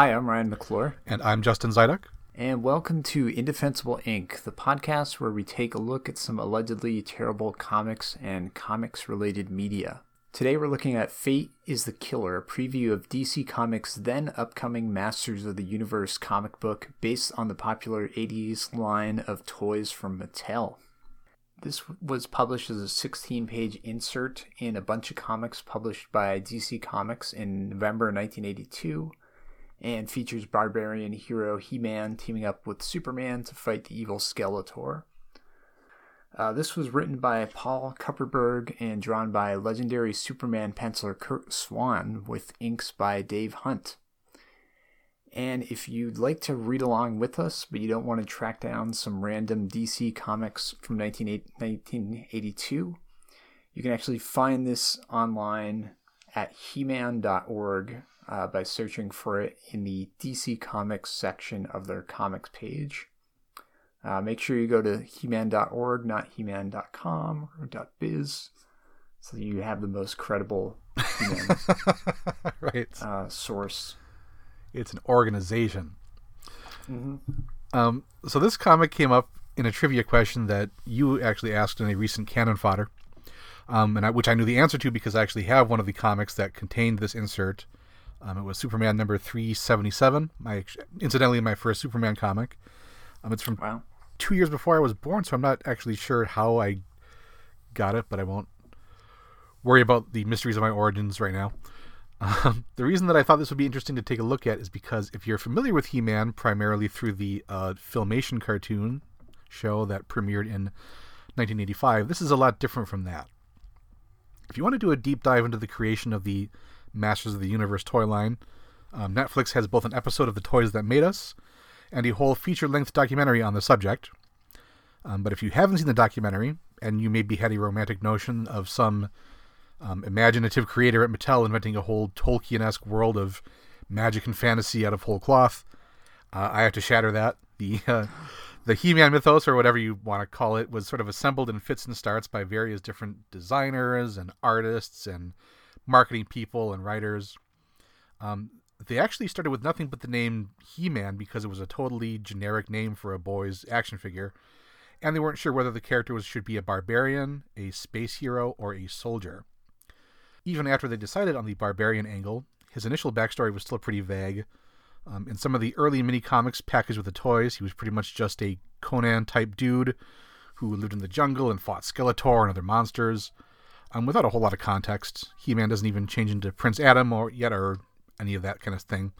Hi, I'm Ryan McClure. And I'm Justin Zyduk. And welcome to Indefensible Inc., the podcast where we take a look at some allegedly terrible comics and comics related media. Today we're looking at Fate is the Killer, a preview of DC Comics' then upcoming Masters of the Universe comic book based on the popular 80s line of toys from Mattel. This was published as a 16 page insert in a bunch of comics published by DC Comics in November 1982 and features barbarian hero He Man teaming up with Superman to fight the evil Skeletor. Uh, this was written by Paul Kupperberg and drawn by legendary Superman penciler Curt Swan with inks by Dave Hunt. And if you'd like to read along with us, but you don't want to track down some random DC comics from 1982, you can actually find this online at heman.org uh, by searching for it in the DC Comics section of their comics page. Uh, make sure you go to heman.org, not heman.com or .biz, so you have the most credible right. uh, source. It's an organization. Mm-hmm. Um, so this comic came up in a trivia question that you actually asked in a recent Cannon Fodder, um, and I, which I knew the answer to because I actually have one of the comics that contained this insert. Um, it was Superman number 377, my incidentally my first Superman comic. Um, it's from wow. two years before I was born, so I'm not actually sure how I got it, but I won't worry about the mysteries of my origins right now. Um, the reason that I thought this would be interesting to take a look at is because if you're familiar with He Man primarily through the uh, Filmation cartoon show that premiered in 1985, this is a lot different from that. If you want to do a deep dive into the creation of the Masters of the Universe toy line, um, Netflix has both an episode of The Toys That Made Us and a whole feature length documentary on the subject. Um, but if you haven't seen the documentary, and you maybe had a romantic notion of some um, imaginative creator at Mattel inventing a whole Tolkien esque world of magic and fantasy out of whole cloth. Uh, I have to shatter that. The uh, the He-Man mythos, or whatever you want to call it, was sort of assembled in fits and starts by various different designers and artists and marketing people and writers. Um, they actually started with nothing but the name He-Man because it was a totally generic name for a boy's action figure, and they weren't sure whether the character was, should be a barbarian, a space hero, or a soldier. Even after they decided on the barbarian angle, his initial backstory was still pretty vague. Um, in some of the early mini comics packaged with the toys, he was pretty much just a Conan type dude who lived in the jungle and fought Skeletor and other monsters. Um, without a whole lot of context, He Man doesn't even change into Prince Adam or yet or any of that kind of thing.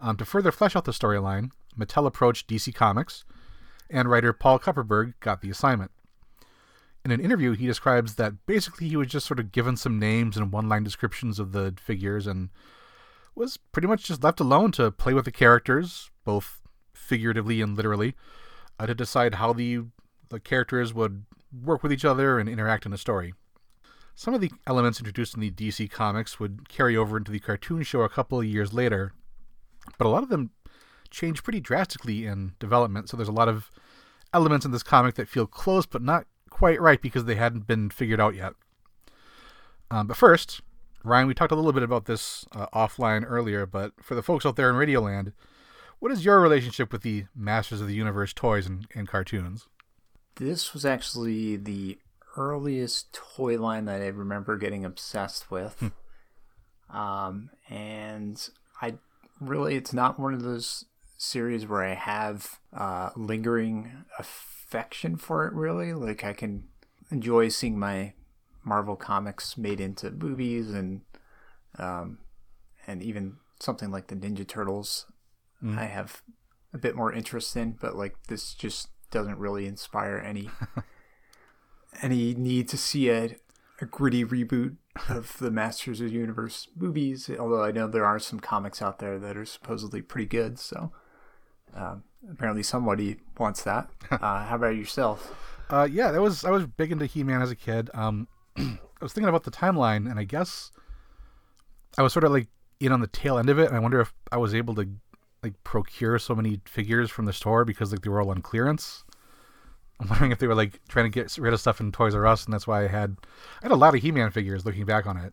Um, to further flesh out the storyline, Mattel approached DC Comics, and writer Paul Kupperberg got the assignment. In an interview, he describes that basically he was just sort of given some names and one line descriptions of the figures and was pretty much just left alone to play with the characters, both figuratively and literally, uh, to decide how the, the characters would work with each other and interact in the story. Some of the elements introduced in the DC comics would carry over into the cartoon show a couple of years later, but a lot of them change pretty drastically in development, so there's a lot of elements in this comic that feel close but not quite right because they hadn't been figured out yet. Um, but first, Ryan, we talked a little bit about this uh, offline earlier, but for the folks out there in Radioland, what is your relationship with the Masters of the Universe toys and, and cartoons? This was actually the earliest toy line that I remember getting obsessed with. Hmm. um, and I really, it's not one of those series where I have uh, lingering affection for it, really. Like, I can enjoy seeing my Marvel comics made into movies and, um, and even something like the Ninja Turtles. Mm. I have a bit more interest in, but like this just doesn't really inspire any any need to see a, a gritty reboot of the Masters of the Universe movies. Although I know there are some comics out there that are supposedly pretty good, so um, apparently somebody wants that. Uh, how about yourself? Uh, yeah, that was I was big into He-Man as a kid. Um, I was thinking about the timeline, and I guess I was sort of like in on the tail end of it, and I wonder if I was able to like procure so many figures from the store because like they were all on clearance. I'm wondering if they were like trying to get rid of stuff in Toys R Us, and that's why I had I had a lot of He-Man figures. Looking back on it,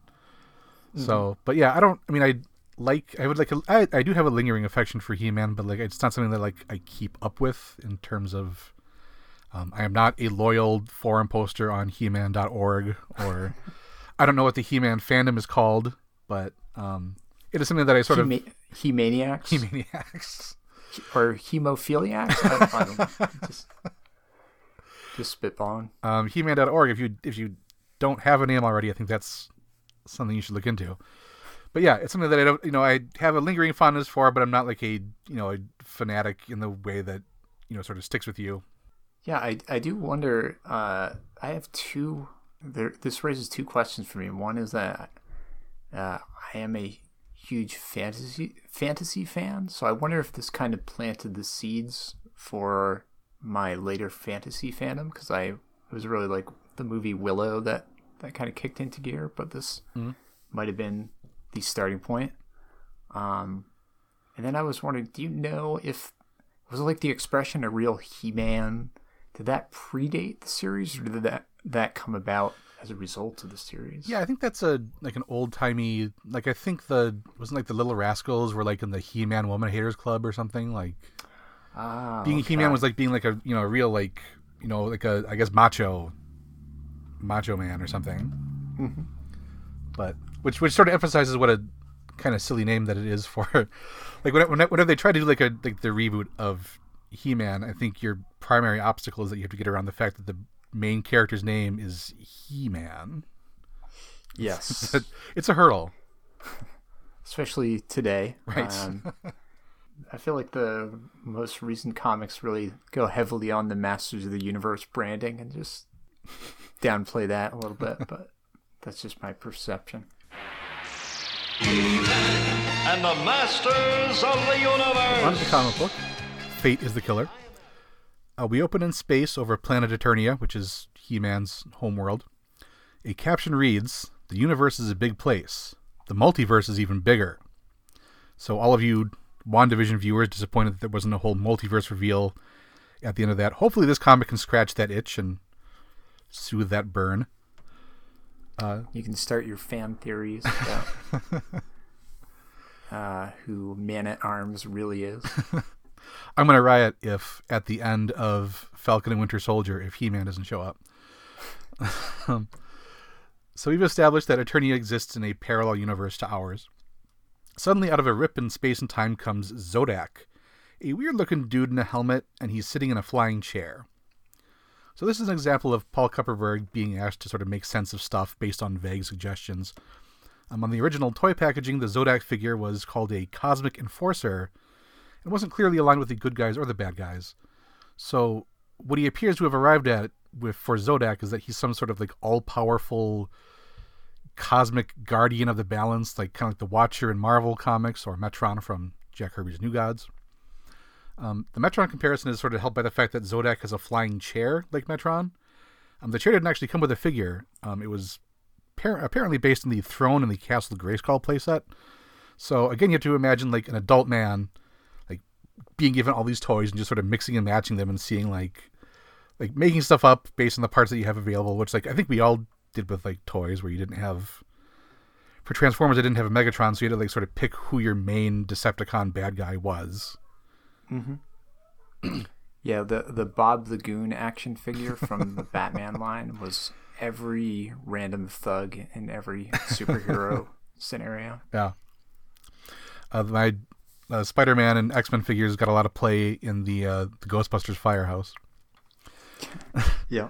mm-hmm. so but yeah, I don't. I mean, I like I would like a, I, I do have a lingering affection for He-Man, but like it's not something that like I keep up with in terms of um, I am not a loyal forum poster on He-Man.org or I don't know what the He-Man fandom is called, but um, it is something that I sort Hema- of He-maniacs He-Maniacs. or hemophiliacs. I, I don't know. Just, just spitballing. Um, He-Man.org. If you if you don't have a name already, I think that's something you should look into. But yeah, it's something that I don't, you know, I have a lingering fondness for, but I'm not like a, you know, a fanatic in the way that, you know, sort of sticks with you. Yeah, I, I do wonder. Uh, I have two. There, this raises two questions for me. One is that uh, I am a huge fantasy fantasy fan, so I wonder if this kind of planted the seeds for my later fantasy fandom because I it was really like the movie Willow that that kind of kicked into gear, but this Mhm. might have been the starting point. Um, and then I was wondering, do you know if was it like the expression "a real He-Man"? Did that predate the series, or did that that come about as a result of the series? Yeah, I think that's a like an old timey like I think the wasn't like the Little Rascals were like in the He Man Woman Haters Club or something like ah, being a okay. He Man was like being like a you know a real like you know like a I guess macho macho man or something. Mhm. But which which sort of emphasizes what a kind of silly name that it is for like when when whenever they try to do like a like the reboot of He Man, I think your primary obstacle is that you have to get around the fact that the main character's name is He Man. yes, it's a hurdle. especially today. Right. Um, I feel like the most recent comics really go heavily on the Masters of the Universe branding and just downplay that a little bit, but that's just my perception. and the Masters of the On to the comic book. Fate is the killer. Uh, we open in space over planet Eternia, which is He-Man's homeworld. A caption reads, "The universe is a big place. The multiverse is even bigger." So all of you WandaVision viewers disappointed that there wasn't a whole multiverse reveal at the end of that. Hopefully this comic can scratch that itch and soothe that burn. You can start your fan theories about uh, who Man at Arms really is. I'm gonna riot if at the end of Falcon and Winter Soldier if He-Man doesn't show up. Um, so we've established that Eternia exists in a parallel universe to ours. Suddenly, out of a rip in space and time comes Zodak, a weird-looking dude in a helmet, and he's sitting in a flying chair. So this is an example of Paul Kupperberg being asked to sort of make sense of stuff based on vague suggestions. Um, on the original toy packaging, the Zodak figure was called a Cosmic Enforcer, and wasn't clearly aligned with the good guys or the bad guys. So what he appears to have arrived at with for Zodak is that he's some sort of like all powerful cosmic guardian of the balance, like kind of like the Watcher in Marvel comics or Metron from Jack Kirby's New Gods. Um, the Metron comparison is sort of helped by the fact that Zodak has a flying chair like Metron. Um, the chair didn't actually come with a figure. Um, it was appar- apparently based on the throne in the Castle Grayskull playset. So again, you have to imagine like an adult man like being given all these toys and just sort of mixing and matching them and seeing like like making stuff up based on the parts that you have available which like i think we all did with like toys where you didn't have for transformers i didn't have a megatron so you had to like sort of pick who your main decepticon bad guy was Yeah, the the Bob the Goon action figure from the Batman line was every random thug in every superhero scenario. yeah uh, my uh, spider-man and x-men figures got a lot of play in the uh, the ghostbusters firehouse Yeah.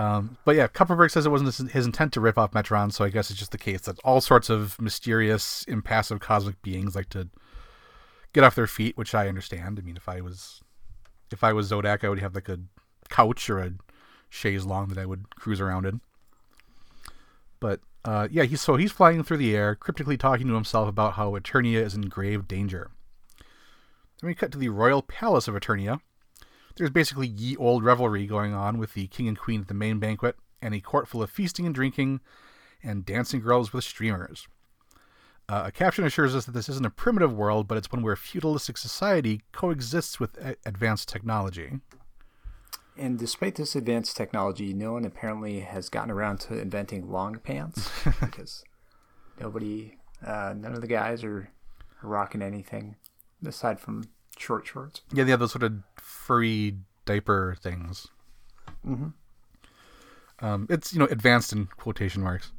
Um, but yeah, Kupperberg says it wasn't his, intent to rip off Metron, so I guess it's just the case that all sorts of mysterious, impassive cosmic beings like to get off their feet, which I understand. I mean, if I was if I was Zodak, I would have like a couch or a chaise long that I would cruise around in. But uh, yeah, he's so he's flying through the air, cryptically talking to himself about how Eternia is in grave danger. Then we cut to the royal palace of Eternia. There's basically ye old revelry going on with the king and queen at the main banquet, and a court full of feasting and drinking, and dancing girls with streamers. Uh, a caption assures us that this isn't a primitive world, but it's one where feudalistic society coexists with a- advanced technology. And despite this advanced technology, no one apparently has gotten around to inventing long pants because nobody, uh, none of the guys are rocking anything aside from short shorts. Yeah, they have those sort of furry diaper things. Mhm. Um, it's you know advanced in quotation marks.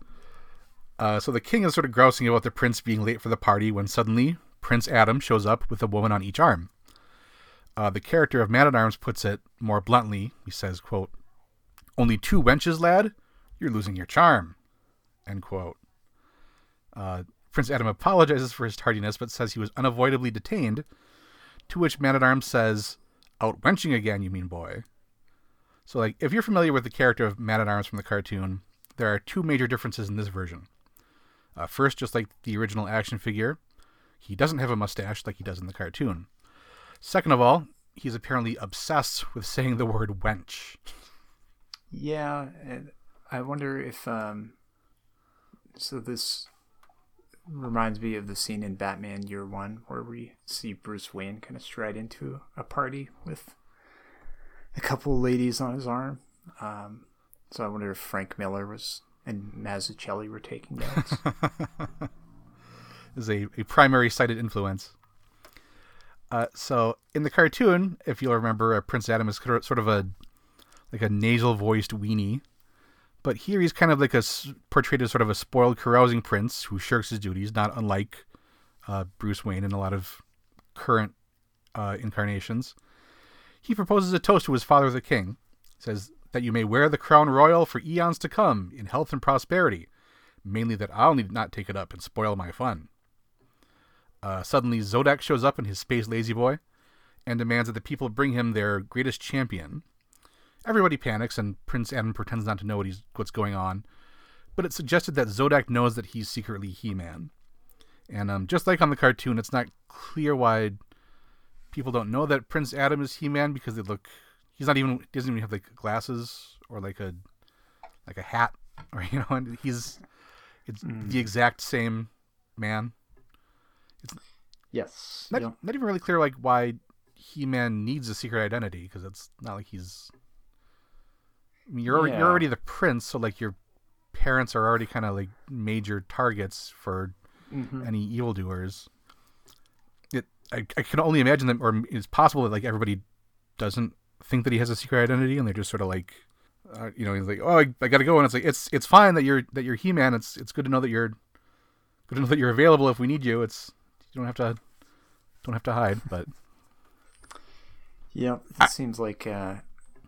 Uh, so the king is sort of grousing about the prince being late for the party when suddenly Prince Adam shows up with a woman on each arm. Uh, the character of Man at Arms puts it more bluntly. He says, "quote Only two wenches, lad. You're losing your charm." End quote. Uh, Prince Adam apologizes for his tardiness, but says he was unavoidably detained. To which Man at Arms says, "Out wenching again, you mean, boy?" So, like, if you're familiar with the character of Man at Arms from the cartoon, there are two major differences in this version. Uh, first, just like the original action figure, he doesn't have a mustache like he does in the cartoon. Second of all, he's apparently obsessed with saying the word wench. Yeah, and I wonder if um. So this reminds me of the scene in Batman Year One where we see Bruce Wayne kind of stride into a party with a couple ladies on his arm. Um, so I wonder if Frank Miller was and Mazzucchelli were taking notes. is a, a primary cited influence. Uh, so in the cartoon, if you'll remember, uh, Prince Adam is sort of a like a nasal voiced weenie, but here he's kind of like a portrayed as sort of a spoiled, carousing prince who shirks his duties, not unlike uh, Bruce Wayne in a lot of current uh, incarnations. He proposes a toast to his father, the king. says that you may wear the crown royal for eons to come in health and prosperity. Mainly that I'll need not take it up and spoil my fun. Uh, suddenly, Zodak shows up in his space La-Z-Boy and demands that the people bring him their greatest champion. Everybody panics, and Prince Adam pretends not to know what he's, what's going on. But it's suggested that Zodak knows that he's secretly He-Man. And um, just like on the cartoon, it's not clear why people don't know that Prince Adam is He-Man because they look. He's not even. He doesn't even have like glasses or like a like a hat or you know. And he's it's the exact same man. It's yes. Not, yeah. not even really clear like why He-Man needs a secret identity because it's not like he's. I mean, you're already, you're already the prince, so like your parents are already kind of like major targets for Mhm. any evildoers. It I, I can only imagine that, or it's possible that like everybody doesn't think that he has a secret identity, and they're just sort of like, uh, you know, he's like, oh, I, I gotta go, and it's like it's it's fine that you're that you're He-Man. It's it's good to know that you're good to know that you're available if we need you. It's you don't have to don't have to hide, but Yeah, it seems like uh,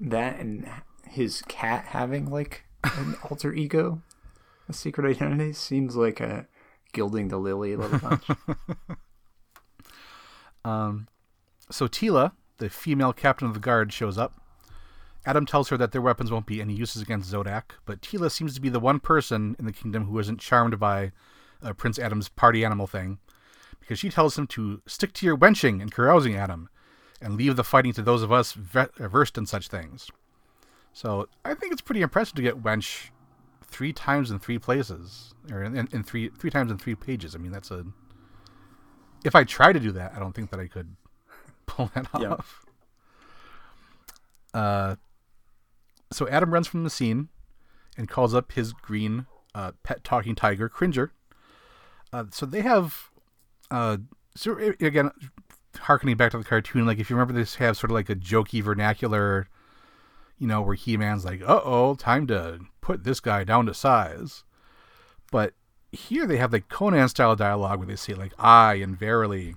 that and his cat having like an alter ego, a secret identity, seems like a gilding the lily a little much. Um, so Teela, the female captain of the guard, shows up. Adam tells her that their weapons won't be any uses against Zodak, but Teela seems to be the one person in the kingdom who isn't charmed by uh, Prince Adam's party animal thing, because she tells him to stick to your wenching and carousing, Adam, and leave the fighting to those of us ve- versed in such things. So I think it's pretty impressive to get wench three times in three places, or in, in, three three times in three pages. I mean, that's a if I try to do that, I don't think that I could pull that Yeah. off. Uh, so Adam runs from the scene and calls up his green uh, pet talking tiger, Cringer. Uh, so they have, uh, so again, harkening back to the cartoon, like if you remember, this have sort of like a jokey vernacular, you know, where He Man's like, "Uh oh, time to put this guy down to size," but here they have like Conan style dialogue where they say like "I" and "verily,"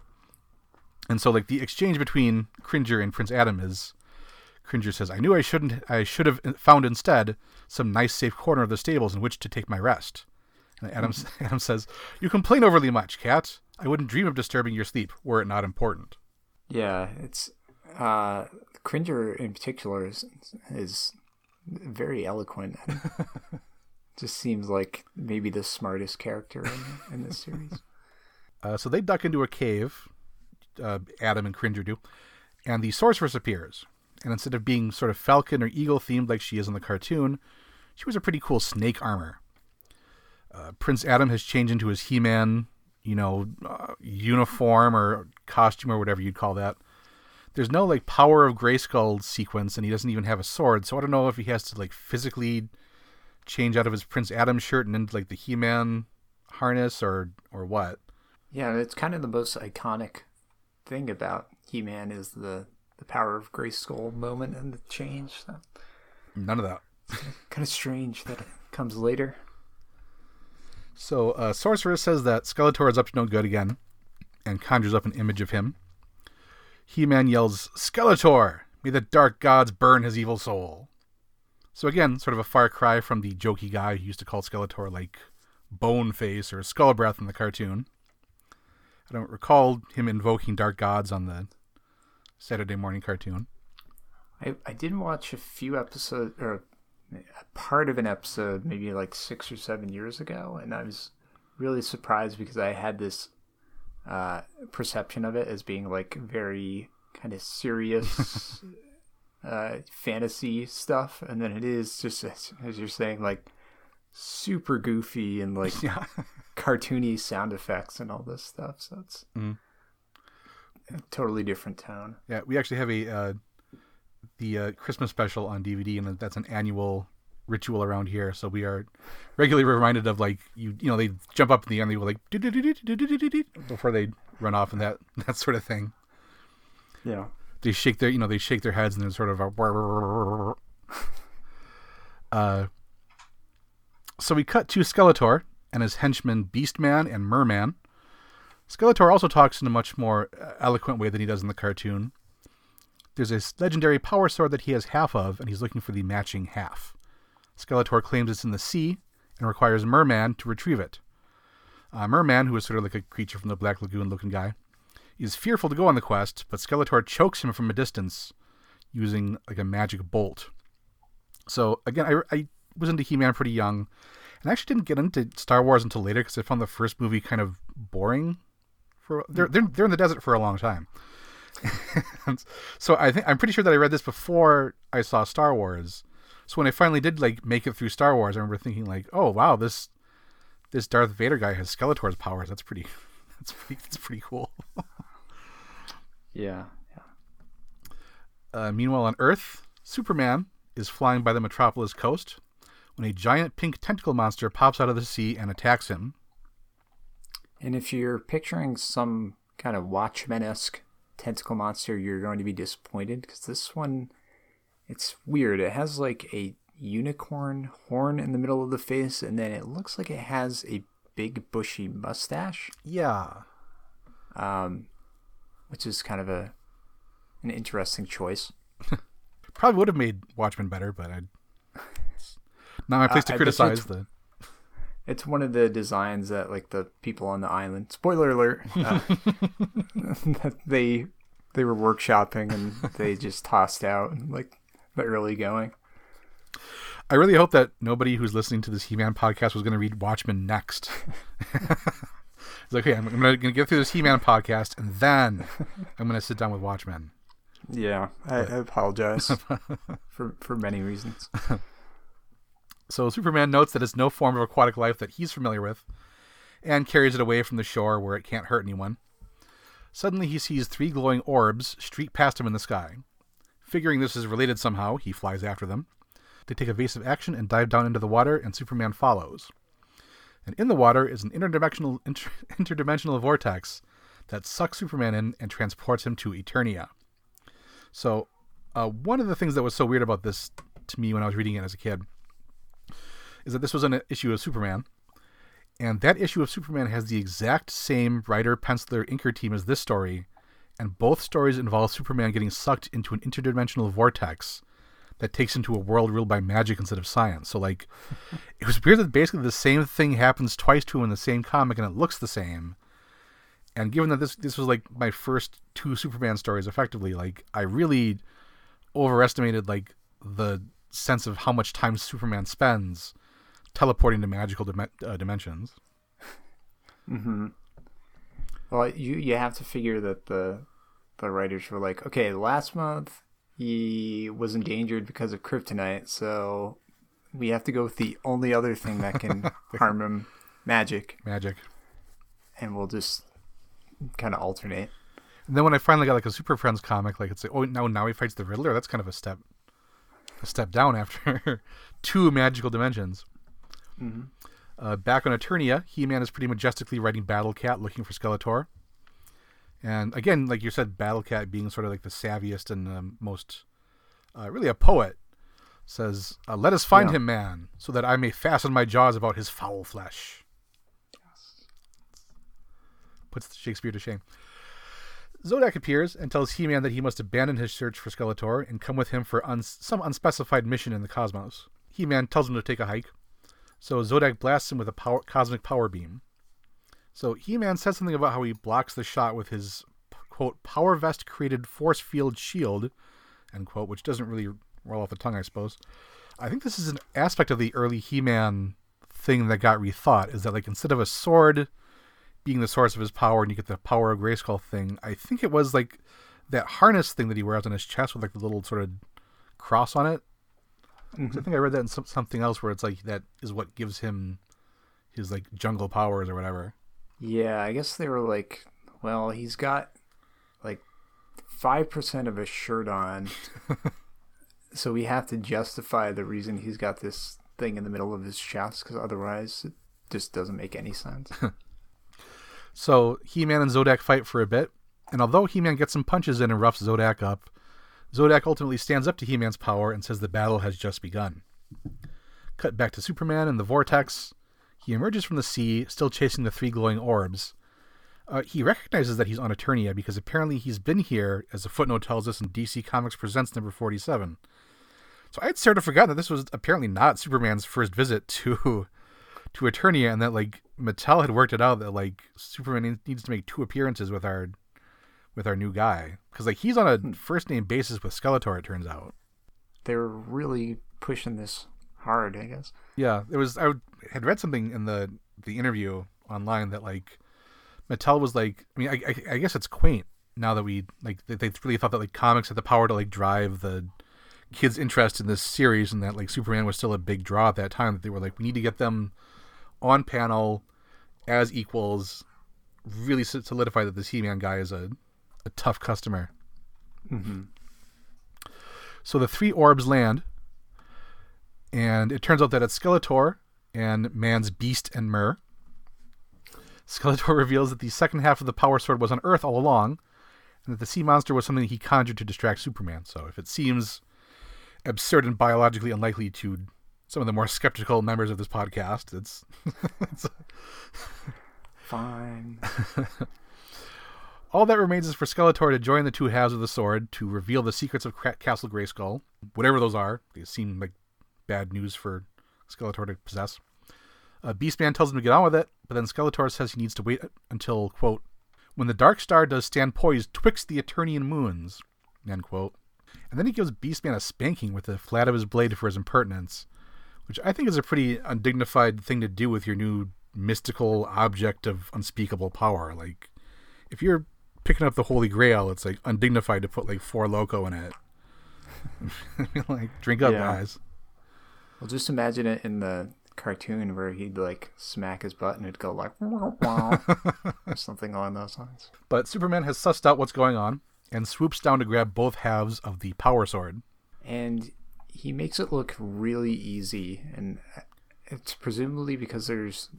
and so like the exchange between Cringer and Prince Adam is Cringer says, "I knew I shouldn't. I should have found instead some nice safe corner of the stables in which to take my rest." And Adam Adam says, "You complain overly much, cat. I wouldn't dream of disturbing your sleep were it not important." yeah, it's uh, Cringer in particular is, is very eloquent. Just seems like maybe the smartest character in, in this series. Uh, so they duck into a cave, uh, Adam and Cringer do, and the sorceress appears. And instead of being sort of falcon or eagle themed like she is in the cartoon, she was a pretty cool snake armor. Uh, Prince Adam has changed into his He Man, you know, uh, uniform or costume or whatever you'd call that. There's no like power of Grayskull sequence, and he doesn't even have a sword. So I don't know if he has to like physically change out of his Prince Adam shirt and into like the He Man harness or or what. Yeah, it's kind of the most iconic thing about He-Man is the the power of Grayskull moment and the change. So None of that. kind of strange that it comes later. So, uh, Sorcerer says that Skeletor is up to no good again and conjures up an image of him. He Man yells, Skeletor! May the dark gods burn his evil soul. So, again, sort of a far cry from the jokey guy who used to call Skeletor like Bone Face or Skull Breath in the cartoon. I don't recall him invoking dark gods on the Saturday morning cartoon. I, I did watch a few episodes or a part of an episode maybe like six or seven years ago, and I was really surprised because I had this uh, perception of it as being like very kind of serious uh, fantasy stuff, and then it is just as, as you're saying like super goofy and like Yeah. cartoony sound effects and all this stuff. So it's Mhm. a totally different tone. Yeah, we actually have a uh, the uh, Christmas special on DVD, and that's an annual ritual around here, so we are regularly reminded of like you you know they jump up in the air and they will like before they run off and that that sort of thing. Yeah, they shake their you know they shake their heads and there's sort of a. uh, so we cut to Skeletor and his henchmen Beastman and Merman. Skeletor also talks in a much more uh, eloquent way than he does in the cartoon. There's a legendary power sword that he has half of, and he's looking for the matching half. Skeletor claims it's in the sea and requires Merman to retrieve it. Uh, Merman, who is sort of like a creature from the Black Lagoon looking guy, is fearful to go on the quest, but Skeletor chokes him from a distance using like a magic bolt. So again, I, I was into He-Man pretty young, and I actually didn't get into Star Wars until later because I found the first movie kind of boring. For they're they're, they're in the desert for a long time. so I think I'm pretty sure that I read this before I saw Star Wars. So when I finally did like make it through Star Wars, I remember thinking like, "Oh wow, this this Darth Vader guy has Skeletor's powers. That's pretty that's pretty that's pretty cool." Yeah. Yeah. Uh, meanwhile, on Earth, Superman is flying by the Metropolis coast when a giant pink tentacle monster pops out of the sea and attacks him. And if you're picturing some kind of Watchmen esque tentacle monster, you're going to be disappointed because this one, it's weird. It has like a unicorn horn in the middle of the face, and then it looks like it has a big bushy mustache, Yeah. um, which is kind of a an interesting choice. Probably would have made Watchmen better, but I. Not my place to you criticize it's- the. It's one of the designs that like the people on the island. Spoiler alert. Uh, that they they were workshopping and they just tossed out like the really going. I really hope that nobody who's listening to this He-Man podcast was going to read Watchmen next. it's like, okay, I'm, I'm going to get through this He-Man podcast, and then I'm going to sit down with Watchmen. Yeah, I, I apologize for for many reasons. So Superman notes that it's no form of aquatic life that he's familiar with, and carries it away from the shore where it can't hurt anyone. Suddenly, he sees three glowing orbs streak past him in the sky. Figuring this is related somehow, he flies after them. They take evasive action and dive down into the water, and Superman follows. And in the water is an interdimensional inter- interdimensional vortex that sucks Superman in and transports him to Eternia. So, uh, one of the things that was so weird about this to me when I was reading it as a kid is that this was an issue of Superman, and that issue of Superman has the exact same writer, penciler, inker team as this story, and both stories involve Superman getting sucked into an interdimensional vortex that takes into a world ruled by magic instead of science. So, like, it was weird that basically the same thing happens twice to him in the same comic, and it looks the same. And given that this this was like my first two Superman stories, effectively, like I really overestimated like the sense of how much time Superman spends teleporting to magical dim- uh, dimensions. Well, you you have to figure that the the writers were like, okay, last month he was endangered because of kryptonite, so we have to go with the only other thing that can harm him, magic, Magic. and we'll just kind of alternate. And then when I finally got like a Super Friends comic, like it's like, oh no, now he fights the Riddler. That's kind of a step, a step down after two magical dimensions. Mm-hmm. Uh, back on Eternia, He-Man is pretty majestically riding Battle Cat, looking for Skeletor. And again, like you said, Battle Cat being sort of like the savviest and um, most, uh, really a poet, says, uh, "Let us find Yeah. him, man, so that I may fasten my jaws about his foul flesh." Yes. Puts Shakespeare to shame. Zodak appears and tells He-Man that he must abandon his search for Skeletor and come with him for uns- some unspecified mission in the cosmos. He-Man tells him to take a hike, so Zodak blasts him with a power- cosmic power beam. So He-Man says something about how he blocks the shot with his quote power vest created force field shield, end quote, which doesn't really roll off the tongue, I suppose. I think this is an aspect of the early He-Man thing that got rethought. Is that like instead of a sword being the source of his power and you get the power of Grayskull thing, I think it was like that harness thing that he wears on his chest with like the little sort of cross on it. 'Cause I think I read that in some, something else where it's like that is what gives him his like jungle powers or whatever. Yeah, I guess they were like, well, he's got like 5% of his shirt on. so we have to justify the reason he's got this thing in the middle of his chest because otherwise it just doesn't make any sense. So He-Man and Zodak fight for a bit, and although He-Man gets some punches in and roughs Zodak up, Zodak ultimately stands up to He-Man's power and says the battle has just begun. Cut back to Superman in the vortex. He emerges from the sea, still chasing the three glowing orbs. Uh, he recognizes that he's on Eternia because apparently he's been here, as a footnote tells us in DC Comics Presents number 47. So I had sort of forgotten that this was apparently not Superman's first visit to to Eternia, and that like Mattel had worked it out that like Superman needs to make two appearances with our with our new guy because like he's on a hmm. first name basis with Skeletor. It turns out. they're really pushing this hard, I guess. Yeah, it was. I had read something in the the interview online that like Mattel was like. I mean, I, I, I guess it's quaint now that we like they, they really thought that like comics had the power to like drive the kids' interest in this series, and that like Superman was still a big draw at that time. That they were like, we need to get them on panel as equals, really solidify that this He-Man guy is a a tough customer. Mm-hmm. So the three orbs land, and it turns out that it's Skeletor and Man's Beast and Mer. Skeletor reveals that the second half of the Power Sword was on Earth all along, and that the sea monster was something he conjured to distract Superman. So if it seems absurd and biologically unlikely to some of the more skeptical members of this podcast, it's, it's Fine. all that remains is for Skeletor to join the two halves of the sword to reveal the secrets of Castle Grayskull, whatever those are. They seem like bad news for Skeletor to possess. Uh, Beastman tells him to get on with it, but then Skeletor says he needs to wait until, quote, when the Dark Star does stand poised twixt the Eternian moons, end quote. And then he gives Beastman a spanking with the flat of his blade for his impertinence, which I think is a pretty undignified thing to do with your new mystical object of unspeakable power. Like, if you're picking up the Holy Grail, it's like undignified to put like Four Loko in it. Like, drink up, Yeah. guys. Well, just imagine it in the cartoon where he'd like smack his butt and it'd go like wow, wow, or something along those lines. But Superman has sussed out what's going on and swoops down to grab both halves of the Power Sword. And he makes it look really easy, and it's presumably because there's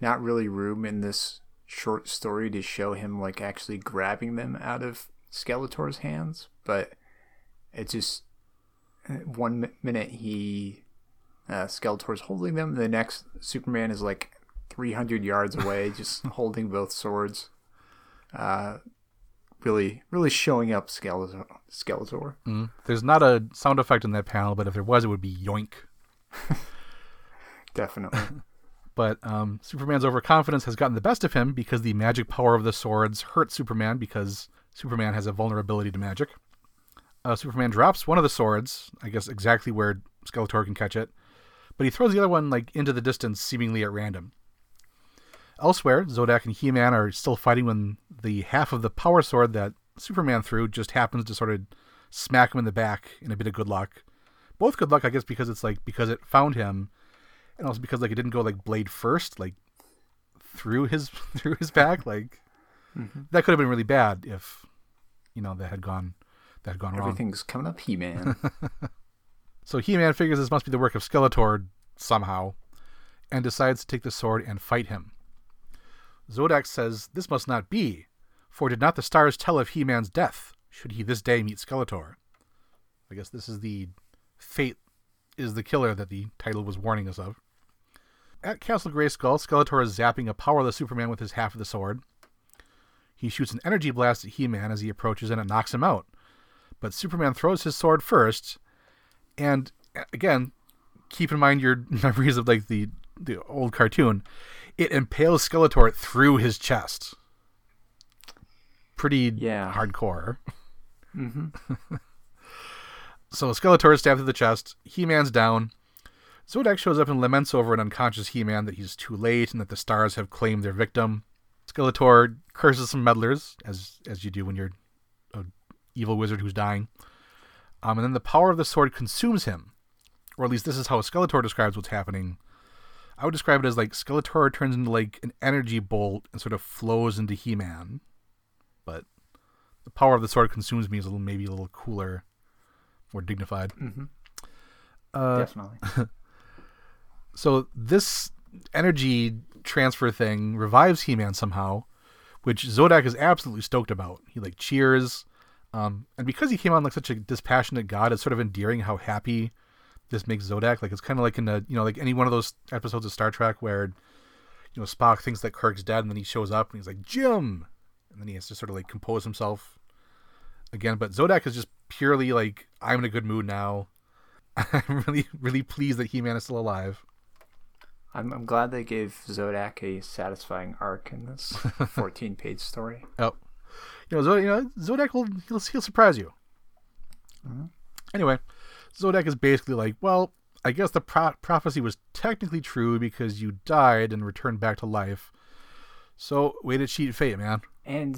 not really room in this short story to show him like actually grabbing them out of Skeletor's hands, but it just one minute he uh, Skeletor's holding them, the next Superman is like 300 yards away, just holding both swords. Uh, really, really showing up Skeletor. Skeletor. Mm. There's not a sound effect in that panel, but if there was, it would be yoink. Definitely. But um, Superman's overconfidence has gotten the best of him because the magic power of the swords hurt Superman because Superman has a vulnerability to magic. Uh, Superman drops one of the swords, I guess exactly where Skeletor can catch it, but he throws the other one like into the distance, seemingly at random. Elsewhere, Zodak and He-Man are still fighting when the half of the power sword that Superman threw just happens to sort of smack him in the back in a bit of good luck. Both good luck, I guess, because it's like because it found him, and also because like it didn't go like blade first, like through his through his back. Like mm-hmm. that could have been really bad if you know that had gone that had gone wrong. Everything's coming up, He-Man. So He-Man figures this must be the work of Skeletor somehow, and decides to take the sword and fight him. Zodak says this must not be, for did not the stars tell of He Man's death, should he this day meet Skeletor? I guess this is the fate is the killer that the title was warning us of. At Castle Grayskull, Skeletor is zapping a powerless Superman with his half of the sword. He shoots an energy blast at He Man as he approaches and it knocks him out. But Superman throws his sword first, and again, keep in mind your memories of like the the old cartoon. It impales Skeletor through his chest. Pretty Yeah. hardcore. Mm-hmm. so Skeletor is stabbed through the chest. He Man's down. Zodak shows up and laments over an unconscious He Man that he's too late and that the stars have claimed their victim. Skeletor curses some meddlers, as as you do when you're a evil wizard who's dying. Um, and then the power of the sword consumes him, or at least this is how Skeletor describes what's happening. I would describe it as like Skeletor turns into like an energy bolt and sort of flows into He-Man, but the power of the sword consumes me is a little maybe a little cooler, more dignified. Uh, Definitely. so this energy transfer thing revives He-Man somehow, which Zodak is absolutely stoked about. He like cheers, um, and because he came on like such a dispassionate god, it's sort of endearing how happy this makes Zodak. Like it's kind of like in a you know like any one of those episodes of Star Trek where you know Spock thinks that Kirk's dead, and then he shows up and he's like Jim, and then he has to sort of like compose himself again. But Zodak is just purely like I'm in a good mood now. I'm really really pleased that He-Man is still alive. I'm, I'm glad they gave Zodak a satisfying arc in this 14 page story. Oh, you know, Zod- you know, Zodak will he'll, he'll surprise you. Anyway, Zodak is basically like, well, I guess the pro- prophecy was technically true because you died and returned back to life. So, way to cheat fate, man. And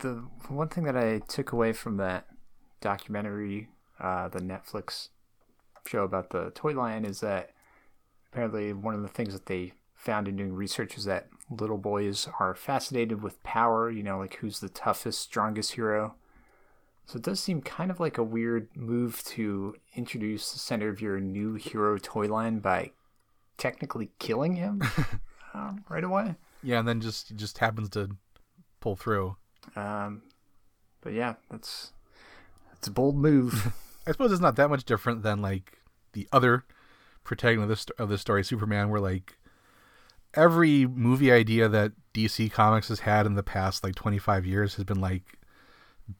the one thing that I took away from that documentary, uh, the Netflix show about the toy line, is that apparently one of the things that they found in doing research is that little boys are fascinated with power, you know, like who's the toughest, strongest hero. So it does seem kind of like a weird move to introduce the center of your new hero toy line by technically killing him um, right away. Yeah, and then just just happens to pull through. Um, but yeah, that's that's a bold move. I suppose it's not that much different than like the other protagonist of this story, Superman, where like every movie idea that DC Comics has had in the past like 25 years has been like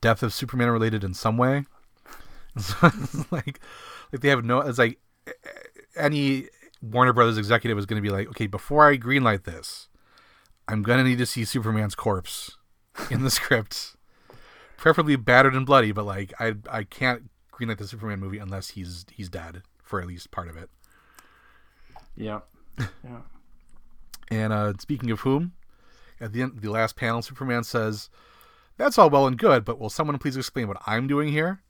death of Superman related in some way. So it's like, like they have no. It's like any Warner Brothers executive is going to be like, okay, before I greenlight this, I'm going to need to see Superman's corpse in the script, preferably battered and bloody. But like, I I can't greenlight the Superman movie unless he's he's dead for at least part of it. Yeah, yeah. And uh, speaking of whom, at the end, the last panel, Superman says, "That's all well and good, but will someone please explain what I'm doing here?"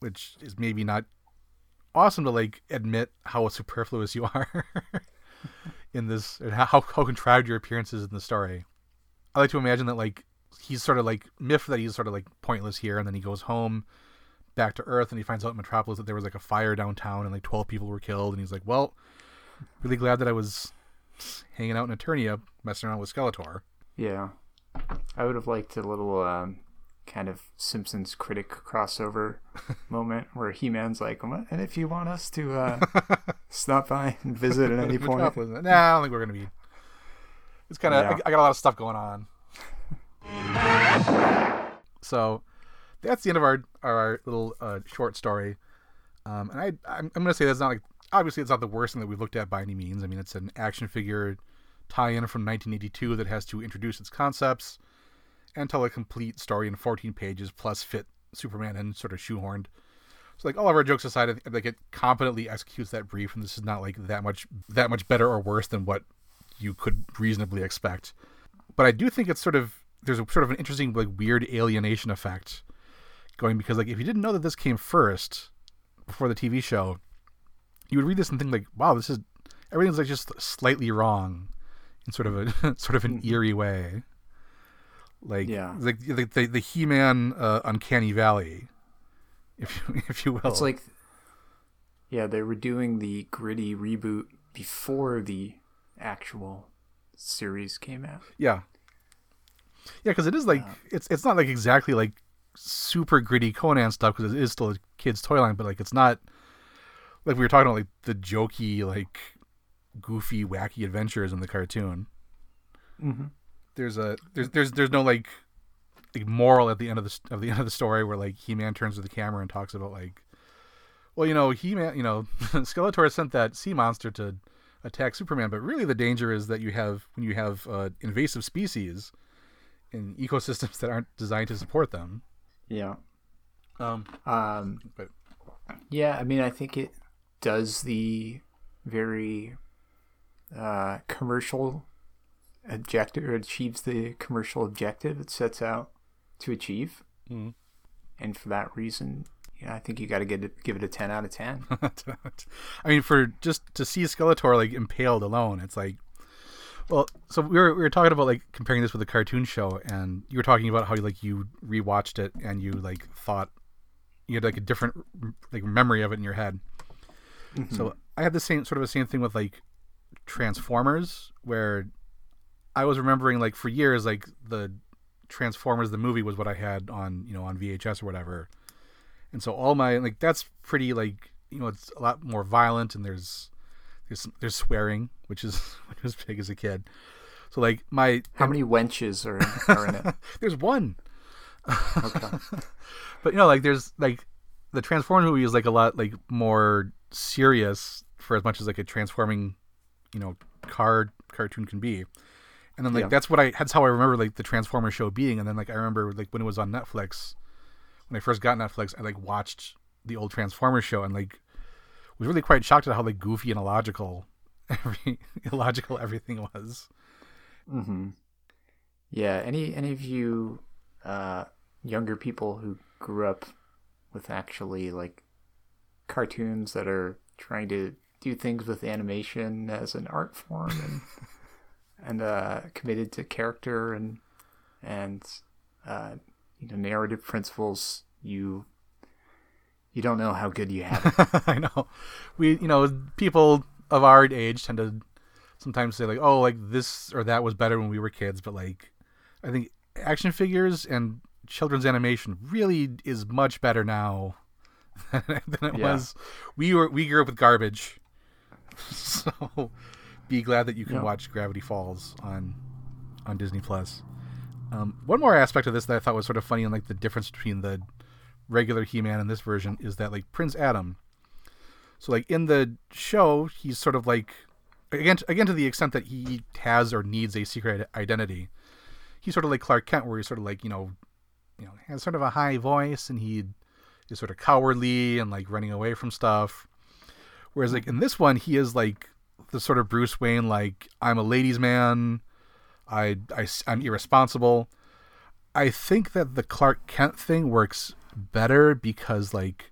Which is maybe not awesome to like admit how superfluous you are in this, and how how contrived your appearance is in the story. I like to imagine that like he's sort of like miffed that he's sort of like pointless here, and then he goes home back to Earth, and he finds out in Metropolis that there was like a fire downtown, and like twelve people were killed, and he's like, "Well, really glad that I was." hanging out in Eternia, messing around with Skeletor. Yeah. I would have liked a little um, kind of Simpsons critic crossover moment where He Man's like, "What? and if you want us to uh, stop by and visit at any point. Nah, I don't think we're gonna be. It's kind of. Yeah. I, I got a lot of stuff going on. so, that's the end of our our little uh, short story. Um, and I I'm, I'm gonna say that's not like obviously it's not the worst thing that we've looked at by any means. I mean, it's an action figure tie-in from 1982 that has to introduce its concepts and tell a complete story in 14 pages, plus fit Superman and sort of shoehorned. So like all of our jokes aside, I think it competently executes that brief, and this is not like that much that much better or worse than what you could reasonably expect. But I do think it's sort of there's a sort of an interesting like weird alienation effect going because like if you didn't know that this came first before the TV show, you would read this and think like, wow, this is everything's like just slightly wrong in sort of a sort of an eerie way. Like Yeah. like the the, the He-Man uh, uncanny valley, if you, if you will. It's like, yeah, they were doing the gritty reboot before the actual series came out. Yeah. Yeah, because it is like it's it's not like exactly like super gritty Conan stuff because it is still a kid's toy line, but like it's not like we were talking about like the jokey like goofy wacky adventures in the cartoon. Mm-hmm. There's a there's there's there's no like like moral at the end of the of the end of the story where like He Man turns to the camera and talks about like, well, you know, He Man, you know, Skeletor sent that sea monster to attack Superman, but really the danger is that you have when you have uh, invasive species in ecosystems that aren't designed to support them. Yeah. Um, Um, but yeah, I mean, I think it does the very uh, commercial objective or achieves the commercial objective it sets out to achieve. Mhm. And for that reason, yeah, I think you got to get give it a 10 out of 10. I mean, for just to see Skeletor like impaled alone, it's like, well, so we were we were talking about like comparing this with a cartoon show, and you were talking about how like you rewatched it and you like thought you had like a different like memory of it in your head. Mm-hmm. So I had the same sort of the same thing with like Transformers, where I was remembering like for years like the Transformers the movie was what I had on you know on VHS or whatever, and so all my like that's pretty like you know it's a lot more violent and there's there's there's swearing which is which was big as a kid. So like my How many wenches are in, are in it? there's one, Okay. but you know like there's like the Transformers movie is like a lot like more serious for as much as like a transforming you know car cartoon can be. And then like Yeah. that's what I that's how I remember like the Transformers show being and then like I remember like when it was on Netflix when I first got Netflix I like watched the old Transformers show and like was really quite shocked at how like goofy and illogical every illogical everything was. Mm-hmm. Yeah. Any any of you uh, younger people who grew up with actually like cartoons that are trying to do things with animation as an art form and and uh, committed to character and and uh, you know narrative principles, you you don't know how good you have it. I know. We, you know, people of our age tend to sometimes say like, "Oh, like this or that was better when we were kids," but like, I think action figures and children's animation really is much better now than it Yeah. was. We were we grew up with garbage, so be glad that you can Yeah. watch Gravity Falls on on Disney Plus. Um, one more aspect of this that I thought was sort of funny, and like the difference between the regular He-Man in this version is that like Prince Adam. So like in the show, he's sort of like again again to the extent that he has or needs a secret identity. He's sort of like Clark Kent, where he's sort of like you know, you know, has sort of a high voice and he is sort of cowardly and like running away from stuff. Whereas like in this one, he is like the sort of Bruce Wayne, like I'm a ladies' man, I, I I'm irresponsible. I think that the Clark Kent thing works better because like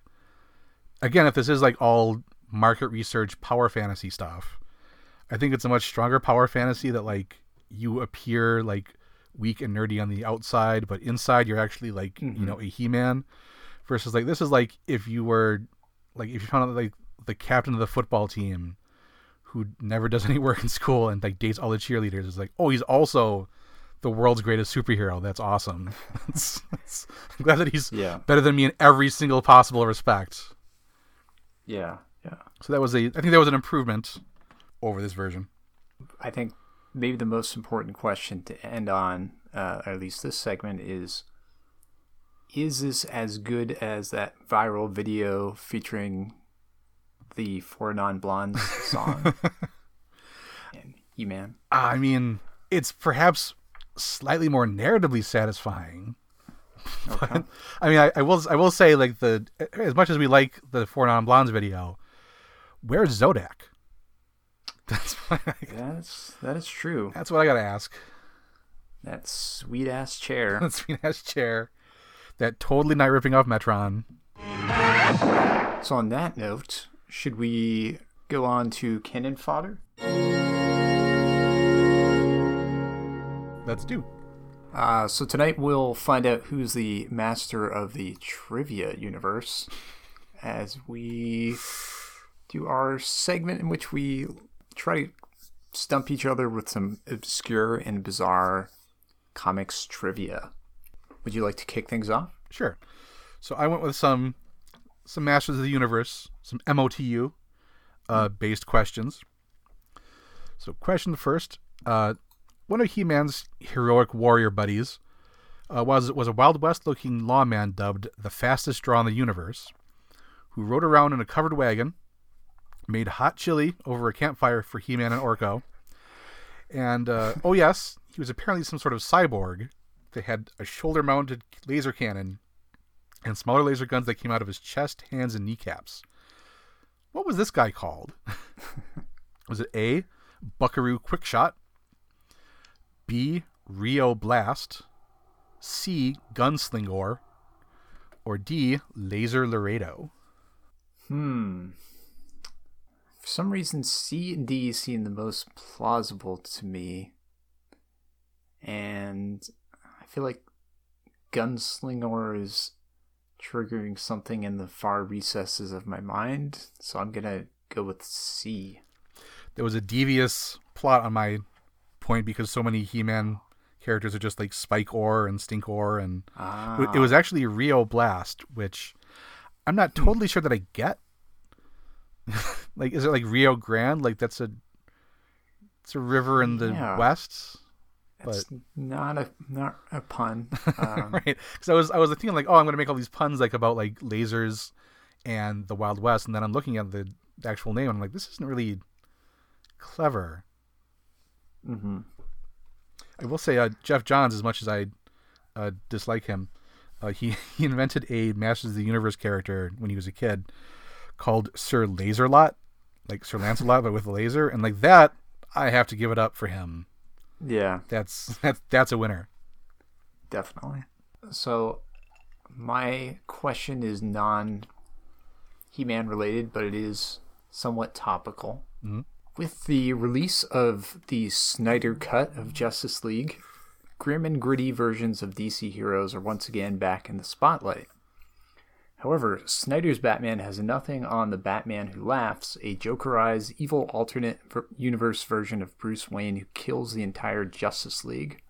again, if this is like all market research power fantasy stuff, I think it's a much stronger power fantasy that like you appear like weak and nerdy on the outside, but inside you're actually like you mm-hmm. know a He-Man. Versus like this is like if you were like if you found out like the captain of the football team who never does any work in school and like dates all the cheerleaders is like oh he's also the world's greatest superhero. That's awesome. It's- it's- I'm glad that he's Yeah. better than me in every single possible respect. yeah. Yeah. So that was a I think that was an improvement over this version. I think maybe the most important question to end on, uh, or at least this segment, is Is this as good as that viral video featuring the Four Non Blondes song? He Man. I mean, it's perhaps slightly more narratively satisfying. But, I mean, I, I will I will say like the as much as we like the Four Non Blondes video, where's Zodak? That's what I, That's, that is true. that's what I gotta ask. That sweet ass chair. That sweet ass chair, that totally not ripping off Metron. So, on that note, should we go on to cannon fodder? Let's do. Uh, so tonight we'll find out who's the master of the trivia universe as we do our segment in which we try to stump each other with some obscure and bizarre comics trivia. Would you like to kick things off? Sure. So I went with some some Masters of the Universe, some MOTU uh, based questions. So question first: uh, One of He-Man's heroic warrior buddies uh, was was a Wild West looking lawman dubbed the fastest draw in the universe, who rode around in a covered wagon, made hot chili over a campfire for He-Man and Orko, and uh, oh yes, he was apparently some sort of cyborg. that had a shoulder-mounted laser cannon and smaller laser guns that came out of his chest, hands, and kneecaps. What was this guy called? was it A. Buckaroo Quickshot, B. Rio Blast, C. Gunslingor, or D. Laser Laredo? Hmm. For some reason, C and D seem the most plausible to me. And I feel like Gunslinger is triggering something in the far recesses of my mind. So I'm going to go with C. There was a devious plot on my point because so many He Man characters are just like Spikor and Stinkor. And Ah. it was actually Rio Blast, which I'm not totally sure that I get. like, is it like Rio Grande? Like, that's a. It's a river in the Yeah. west. That's not a not a pun. Um, right because i was i was thinking like oh i'm gonna make all these puns like about like lasers and the wild west and then i'm looking at the, the actual name and i'm like this isn't really clever mhm. i will say uh, geoff johns as much as i uh, dislike him uh, he he invented a masters of the universe character when he was a kid called sir laserlot like sir lancelot but with a laser and like that i have to give it up for him Yeah. that's that's that's a winner Definitely. So, my question is non He Man related, but it is somewhat topical. Mhm. With the release of the Snyder Cut of Justice League, grim and gritty versions of DC heroes are once again back in the spotlight. However, Snyder's Batman has nothing on the Batman Who Laughs, a Jokerized, evil alternate universe version of Bruce Wayne who kills the entire Justice League.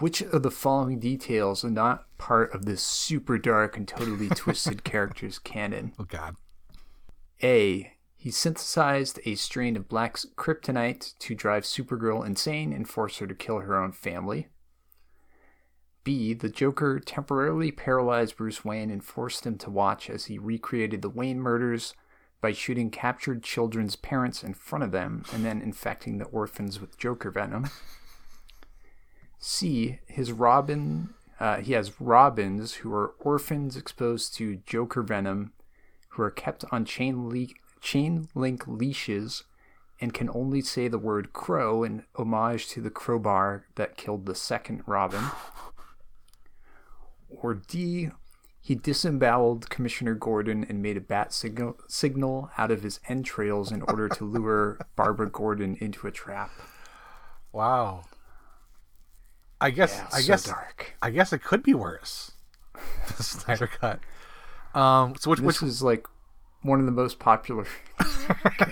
Which of the following details are not part of this super dark and totally twisted character's canon? oh god A. He synthesized a strain of black kryptonite to drive Supergirl insane and force her to kill her own family. B. The Joker temporarily paralyzed Bruce Wayne and forced him to watch as he recreated the Wayne murders by shooting captured children's parents in front of them and then infecting the orphans with Joker venom. C. His Robin. Uh, he has Robins who are orphans exposed to Joker venom, who are kept on chain, le- chain link leashes and can only say the word crow in homage to the crowbar that killed the second Robin. Or D. He disemboweled Commissioner Gordon and made a bat signal, signal out of his entrails in order to lure Barbara Gordon into a trap. wow i guess Yeah, i so guess dark. I guess it could be worse. the Snyder Cut. Um, so which This which is like one of the most popular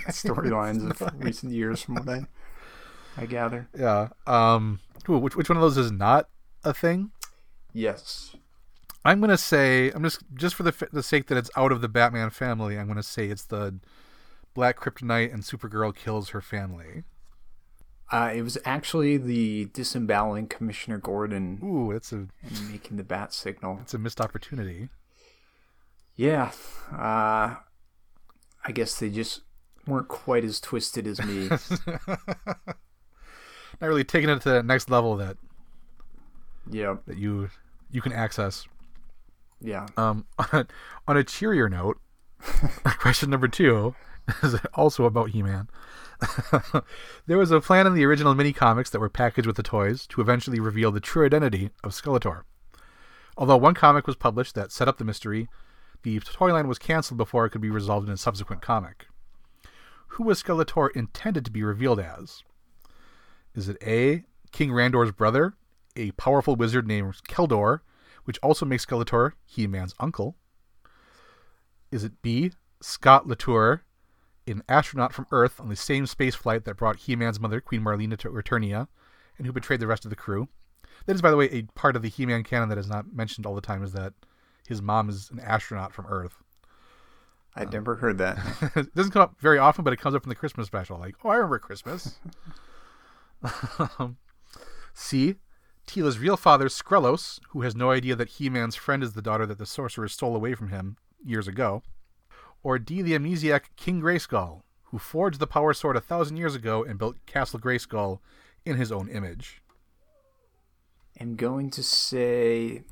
storylines of recent years, from what I, I gather. yeah um ooh, which which one of those is not a thing? Yes. I'm gonna say I'm just just for the the sake that it's out of the Batman family. I'm gonna say it's the Black Kryptonite and Supergirl kills her family. Uh, it was actually the disemboweling Commissioner Gordon Ooh, that's a and making the bat signal. it's a missed opportunity. Yeah. Uh, I guess they just weren't quite as twisted as me. Not really taking it to the next level that yeah. that you you can access. Yeah. Um, on a, on a cheerier note, question number two is also about He-Man. there was a plan in the original mini comics that were packaged with the toys to eventually reveal the true identity of Skeletor. Although one comic was published that set up the mystery, the toy line was canceled before it could be resolved in a subsequent comic. Who was Skeletor intended to be revealed as? Is it A. King Randor's brother, a powerful wizard named Keldor, which also makes Skeletor He Man's uncle? Is it B. Scott Latour, an astronaut from Earth on the same space flight that brought He-Man's mother, Queen Marlena, to Eternia, and who betrayed the rest of the crew. That is, by the way, a part of the He-Man canon that is not mentioned all the time is that his mom is an astronaut from Earth. I'd um, never heard that. it doesn't come up very often, but it comes up in the Christmas special. Like, oh, I remember Christmas. Um, C. Teela's real father, Skrellos, who has no idea that He-Man's friend is the daughter that the sorcerer stole away from him years ago. Or D. The amnesiac King Grayskull, who forged the power sword a thousand years ago and built Castle Grayskull in his own image. I'm going to say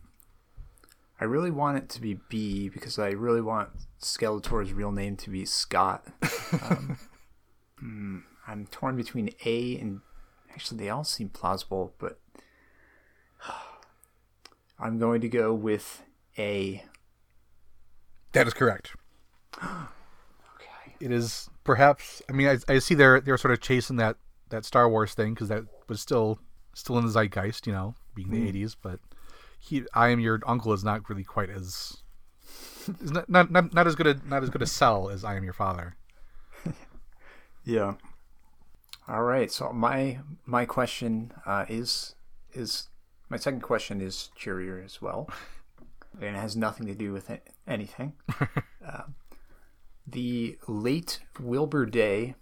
I really want it to be B because I really want Skeletor's real name to be Scott. Um, mm, I'm torn between A and actually they all seem plausible, but I'm going to go with A. That is correct. Okay. It is perhaps. I mean, I, I see they're they're sort of chasing that that Star Wars thing because that was still still in the zeitgeist, you know, being the '80s. But he, I am your uncle, is not really quite as is not, not not not as good a not as good a sell as I am your father. Yeah. All right. So my my question uh, is is my second question is cheerier as well, and it has nothing to do with it, anything. uh, the late Wilbur Day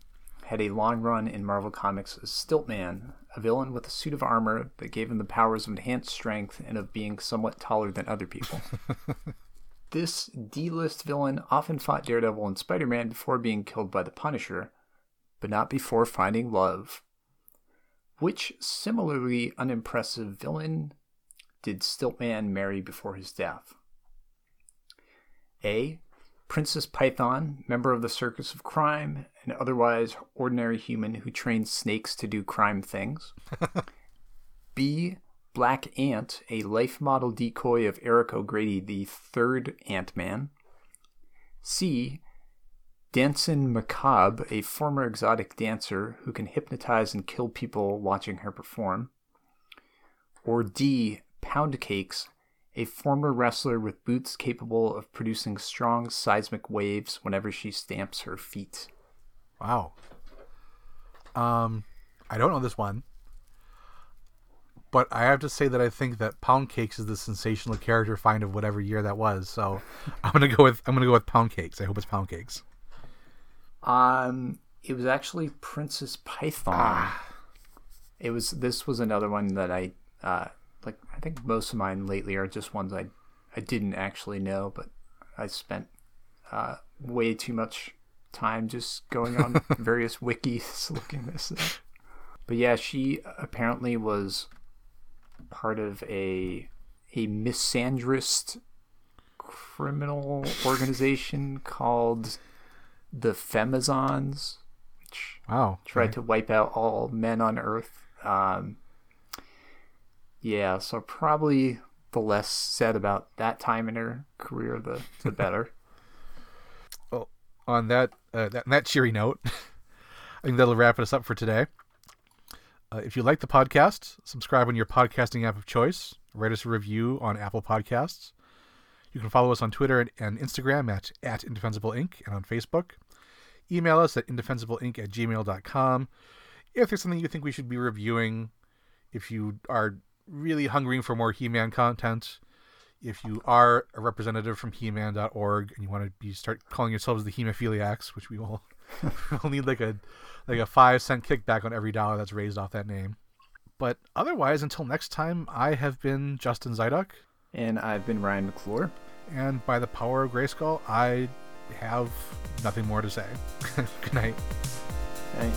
had a long run in Marvel Comics as Stiltman, a villain with a suit of armor that gave him the powers of enhanced strength and of being somewhat taller than other people. this D list villain often fought Daredevil and Spider Man before being killed by the Punisher, but not before finding love. Which similarly unimpressive villain did Stiltman marry before his death? A. Princess Python, member of the Circus of Crime, an otherwise ordinary human who trains snakes to do crime things. B. Black Ant, a life model decoy of Eric O'Grady, the third Ant Man. C. Danse Macabre, a former exotic dancer who can hypnotize and kill people watching her perform. Or D. Poundcakes, a former wrestler with boots capable of producing strong seismic waves whenever she stamps her feet. Wow. Um, I don't know this one, but I have to say that I think that Poundcakes is the sensational character find of whatever year that was. So I'm gonna go with I'm gonna go with Poundcakes. I hope it's Poundcakes. Um, it was actually Princess Python. It was. This was another one that I uh like. I think most of mine lately are just ones I I didn't actually know, but I spent uh way too much time just going on various wikis looking this up. But yeah, she apparently was part of a a misandrist criminal organization called the Femizons, which Wow. tried to wipe out all men on Earth. Um, yeah, so probably the less said about that time in her career, the the better. Well, on that uh, that, that cheery note, I think that'll wrap us up for today. Uh, if you like the podcast, subscribe on your podcasting app of choice. Write us a review on Apple Podcasts. You can follow us on Twitter and, and Instagram at, at Indefensible Inc. and on Facebook. Email us at indefensibleinc at gmail.com. If there's something you think we should be reviewing, if you are really hungering for more He Man content, if you are a representative from He-Man.org and you want to be start calling yourselves the Hemophiliacs, which we will we'll need like a like a five cent kickback on every dollar that's raised off that name. But otherwise, until next time, I have been Justin Zyduk, And I've been Ryan McClure. and by the power of Grayskull, I have nothing more to say. Good night. Hey.